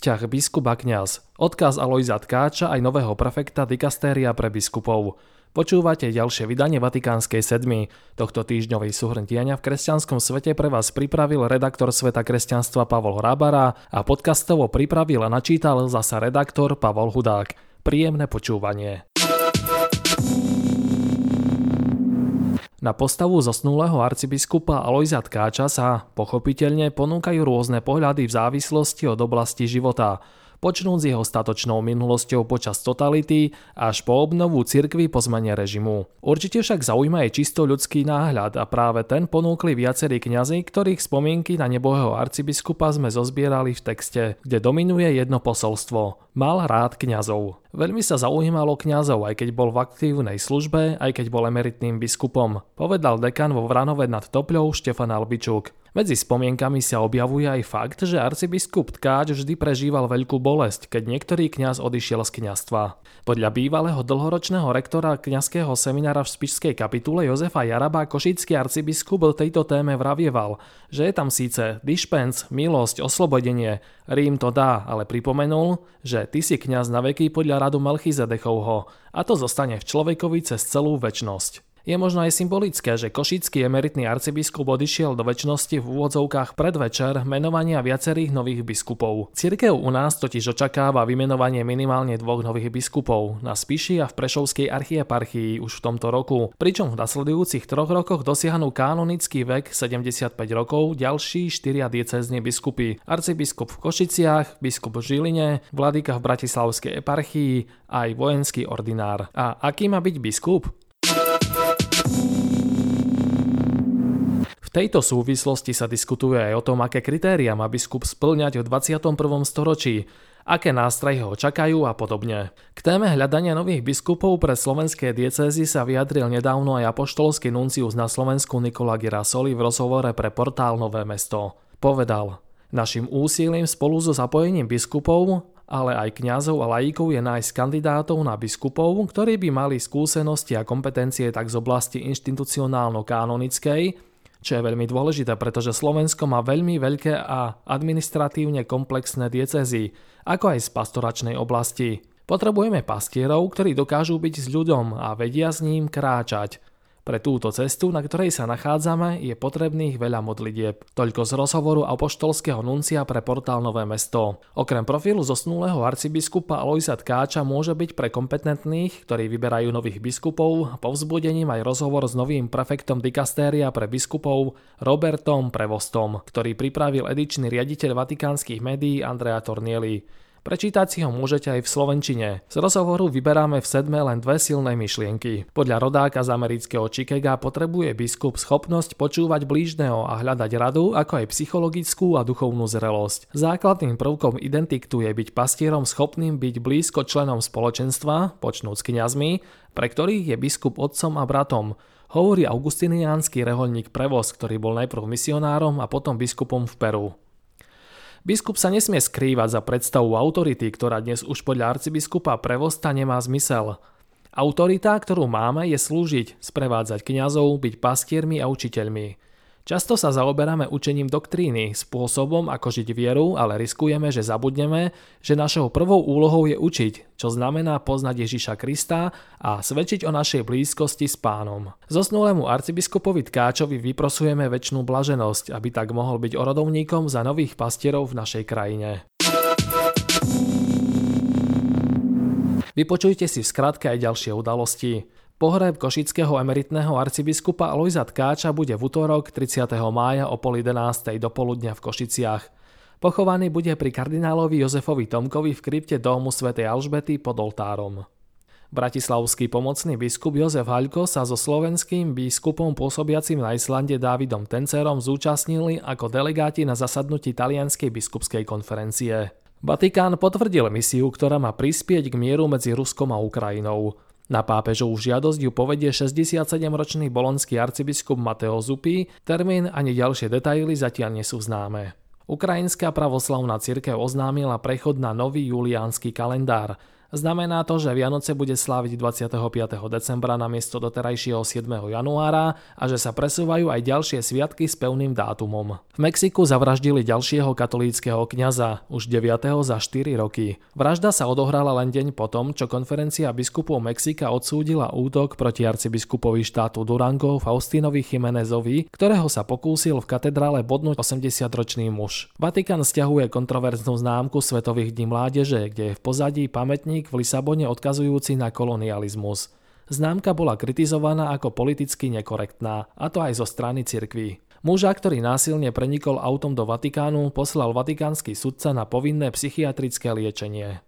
vzťah biskup a kňaz, odkaz Alojza Tkáča aj nového prefekta dikastéria pre biskupov. Počúvate ďalšie vydanie Vatikánskej sedmy. Tohto týždňovej súhrn v kresťanskom svete pre vás pripravil redaktor Sveta kresťanstva Pavol Hrábara a podcastovo pripravil a načítal zasa redaktor Pavol Hudák. Príjemné počúvanie. Na postavu zosnulého arcibiskupa Alojza Tkáča sa, pochopiteľne, ponúkajú rôzne pohľady v závislosti od oblasti života počnúc jeho statočnou minulosťou počas totality až po obnovu cirkvy po zmene režimu. Určite však zaujíma aj čisto ľudský náhľad a práve ten ponúkli viacerí kňazi, ktorých spomienky na nebohého arcibiskupa sme zozbierali v texte, kde dominuje jedno posolstvo. Mal rád kňazov. Veľmi sa zaujímalo kňazov, aj keď bol v aktívnej službe, aj keď bol emeritným biskupom, povedal dekan vo Vranove nad Topľou Štefan Albičuk. Medzi spomienkami sa objavuje aj fakt, že arcibiskup Tkáč vždy prežíval veľkú bolesť, keď niektorý kňaz odišiel z kňazstva. Podľa bývalého dlhoročného rektora kňazského seminára v spišskej kapitule Jozefa Jaraba košický arcibiskup tejto téme vravieval, že je tam síce dišpens, milosť, oslobodenie, Rím to dá, ale pripomenul, že ty si kňaz na veky podľa radu Melchizedechovho a to zostane v človekovi cez celú väčnosť. Je možno aj symbolické, že košický emeritný arcibiskup odišiel do väčšnosti v úvodzovkách predvečer menovania viacerých nových biskupov. Cirkev u nás totiž očakáva vymenovanie minimálne dvoch nových biskupov na Spiši a v Prešovskej archieparchii už v tomto roku, pričom v nasledujúcich troch rokoch dosiahnu kanonický vek 75 rokov ďalší štyria diecézni biskupy. Arcibiskup v Košiciach, biskup v Žiline, vladyka v Bratislavskej eparchii aj vojenský ordinár. A aký má byť biskup? Tejto súvislosti sa diskutuje aj o tom, aké kritéria má biskup splňať v 21. storočí, aké nástroje ho čakajú a podobne. K téme hľadania nových biskupov pre slovenské diecézy sa vyjadril nedávno aj apoštolský nuncius na Slovensku Nikola Girasoli v rozhovore pre portál Nové mesto. Povedal, našim úsilím spolu so zapojením biskupov ale aj kňazov a lajíkov je nájsť kandidátov na biskupov, ktorí by mali skúsenosti a kompetencie tak z oblasti inštitucionálno-kanonickej, čo je veľmi dôležité, pretože Slovensko má veľmi veľké a administratívne komplexné diecezy, ako aj z pastoračnej oblasti. Potrebujeme pastierov, ktorí dokážu byť s ľuďom a vedia s ním kráčať. Pre túto cestu, na ktorej sa nachádzame, je potrebných veľa modlitieb. Toľko z rozhovoru apoštolského nuncia pre portál Nové mesto. Okrem profilu zosnulého arcibiskupa Aloisa Tkáča môže byť pre kompetentných, ktorí vyberajú nových biskupov, povzbudením aj rozhovor s novým prefektom dikastéria pre biskupov Robertom Prevostom, ktorý pripravil edičný riaditeľ vatikánskych médií Andrea Tornieli. Prečítať si ho môžete aj v Slovenčine. Z rozhovoru vyberáme v sedme len dve silné myšlienky. Podľa rodáka z amerického Chicaga potrebuje biskup schopnosť počúvať blížneho a hľadať radu, ako aj psychologickú a duchovnú zrelosť. Základným prvkom identiktu je byť pastierom schopným byť blízko členom spoločenstva, počnúc kňazmi, pre ktorých je biskup otcom a bratom, hovorí augustiniánsky reholník Prevoz, ktorý bol najprv misionárom a potom biskupom v Peru. Biskup sa nesmie skrývať za predstavu autority, ktorá dnes už podľa arcibiskupa Prevosta nemá zmysel. Autorita, ktorú máme, je slúžiť, sprevádzať kňazov, byť pastiermi a učiteľmi. Často sa zaoberáme učením doktríny, spôsobom, ako žiť vieru, ale riskujeme, že zabudneme, že našou prvou úlohou je učiť, čo znamená poznať Ježiša Krista a svedčiť o našej blízkosti s pánom. Zosnulému arcibiskupovi Tkáčovi vyprosujeme väčšinu blaženosť, aby tak mohol byť orodovníkom za nových pastierov v našej krajine. Vypočujte si v skratke aj ďalšie udalosti. Pohreb košického emeritného arcibiskupa Lojza Tkáča bude v útorok 30. mája o pol 11. do poludnia v Košiciach. Pochovaný bude pri kardinálovi Jozefovi Tomkovi v krypte domu svätej Alžbety pod oltárom. Bratislavský pomocný biskup Jozef Haľko sa so slovenským biskupom pôsobiacim na Islande Dávidom Tencerom zúčastnili ako delegáti na zasadnutí talianskej biskupskej konferencie. Vatikán potvrdil misiu, ktorá má prispieť k mieru medzi Ruskom a Ukrajinou. Na pápežovú žiadosť ju povedie 67-ročný bolonský arcibiskup Mateo Zupy, termín ani ďalšie detaily zatiaľ nie sú známe. Ukrajinská pravoslavná cirkev oznámila prechod na nový juliánsky kalendár. Znamená to, že Vianoce bude sláviť 25. decembra na miesto doterajšieho 7. januára a že sa presúvajú aj ďalšie sviatky s pevným dátumom. V Mexiku zavraždili ďalšieho katolíckého kňaza, už 9. za 4 roky. Vražda sa odohrala len deň potom, čo konferencia biskupov Mexika odsúdila útok proti arcibiskupovi štátu Durango Faustinovi Chimenezovi, ktorého sa pokúsil v katedrále bodnúť 80-ročný muž. Vatikán stiahuje kontroverznú známku Svetových dní mládeže, kde je v pozadí pamätník denník v Lisabone odkazujúci na kolonializmus. Známka bola kritizovaná ako politicky nekorektná, a to aj zo strany cirkví. Muža, ktorý násilne prenikol autom do Vatikánu, poslal vatikánsky sudca na povinné psychiatrické liečenie.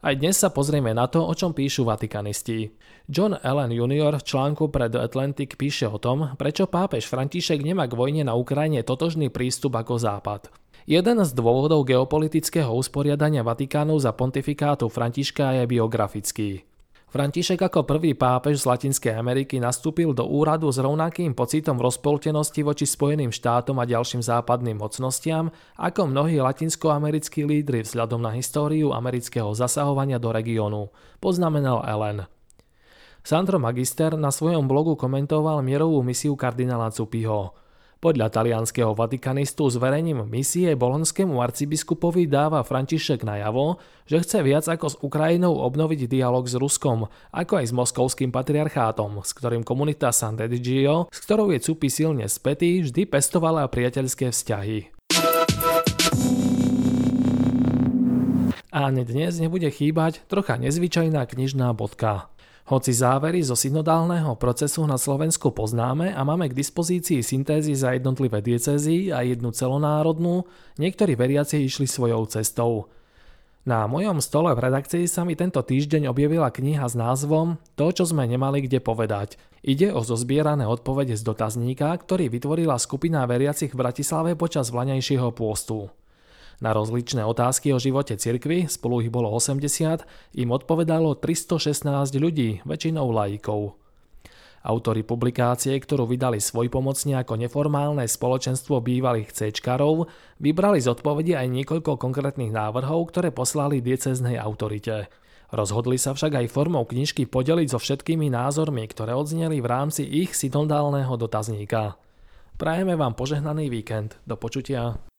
Aj dnes sa pozrieme na to, o čom píšu vatikanisti. John Allen Jr. v článku pre The Atlantic píše o tom, prečo pápež František nemá k vojne na Ukrajine totožný prístup ako Západ. Jeden z dôvodov geopolitického usporiadania Vatikánu za pontifikátu Františka je biografický. František ako prvý pápež z Latinskej Ameriky nastúpil do úradu s rovnakým pocitom rozpoltenosti voči Spojeným štátom a ďalším západným mocnostiam, ako mnohí latinskoamerickí lídry vzhľadom na históriu amerického zasahovania do regiónu, poznamenal Ellen. Sandro Magister na svojom blogu komentoval mierovú misiu kardinála Cupiho. Podľa talianského vatikanistu zverením misie bolonskému arcibiskupovi dáva František najavo, že chce viac ako s Ukrajinou obnoviť dialog s Ruskom, ako aj s moskovským patriarchátom, s ktorým komunita San Redigio, s ktorou je Cupi silne spätý, vždy pestovala priateľské vzťahy. A dnes nebude chýbať trocha nezvyčajná knižná bodka. Hoci závery zo synodálneho procesu na Slovensku poznáme a máme k dispozícii syntézy za jednotlivé diecezy a jednu celonárodnú, niektorí veriaci išli svojou cestou. Na mojom stole v redakcii sa mi tento týždeň objavila kniha s názvom To, čo sme nemali kde povedať. Ide o zozbierané odpovede z dotazníka, ktorý vytvorila skupina veriacich v Bratislave počas vlaňajšieho pôstu. Na rozličné otázky o živote cirkvy, spolu ich bolo 80, im odpovedalo 316 ľudí, väčšinou laikov. Autori publikácie, ktorú vydali svojpomocne ako neformálne spoločenstvo bývalých cečkarov, vybrali z odpovede aj niekoľko konkrétnych návrhov, ktoré poslali dieceznej autorite. Rozhodli sa však aj formou knižky podeliť so všetkými názormi, ktoré odzneli v rámci ich synodálneho dotazníka. Prajeme vám požehnaný víkend. Do počutia.